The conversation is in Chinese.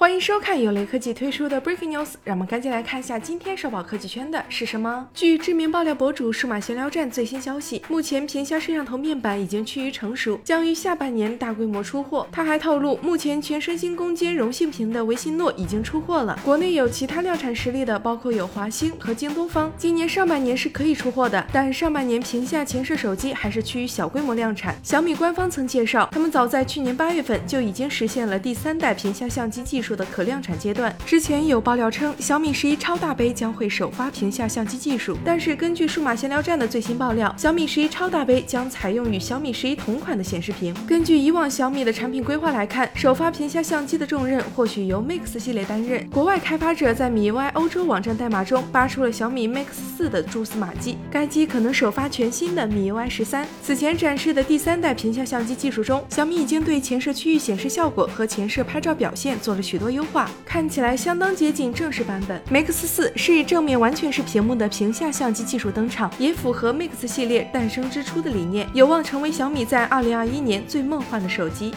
欢迎收看由雷科技推出的 Breaking News，让我们赶紧来看一下今天烧爆科技圈的是什么。据知名爆料博主数码闲聊站最新消息，目前屏下摄像头面板已经趋于成熟，将于下半年大规模出货。他还透露，目前全身心攻坚柔性屏的维信诺已经出货了。国内有其他量产实力的，包括有华星和京东方，今年上半年是可以出货的，但上半年屏下前摄手机还是趋于小规模量产。小米官方曾介绍，他们早在去年八月份就已经实现了第三代屏下相机技术。的可量产阶段，之前有爆料称小米十一超大杯将会首发屏下相机技术，但是根据数码闲聊站的最新爆料，小米十一超大杯将采用与小米十一同款的显示屏。根据以往小米的产品规划来看，首发屏下相机的重任或许由 Mix 系列担任。国外开发者在米 UI 欧洲网站代码中扒出了小米 Mix 四的蛛丝马迹，该机可能首发全新的米 UI 十三。此前展示的第三代屏下相机技术中，小米已经对前摄区域显示效果和前摄拍照表现做了许多。优化看起来相当接近正式版本。Mix 四是以正面完全是屏幕的屏下相机技术登场，也符合 Mix 系列诞生之初的理念，有望成为小米在2021年最梦幻的手机。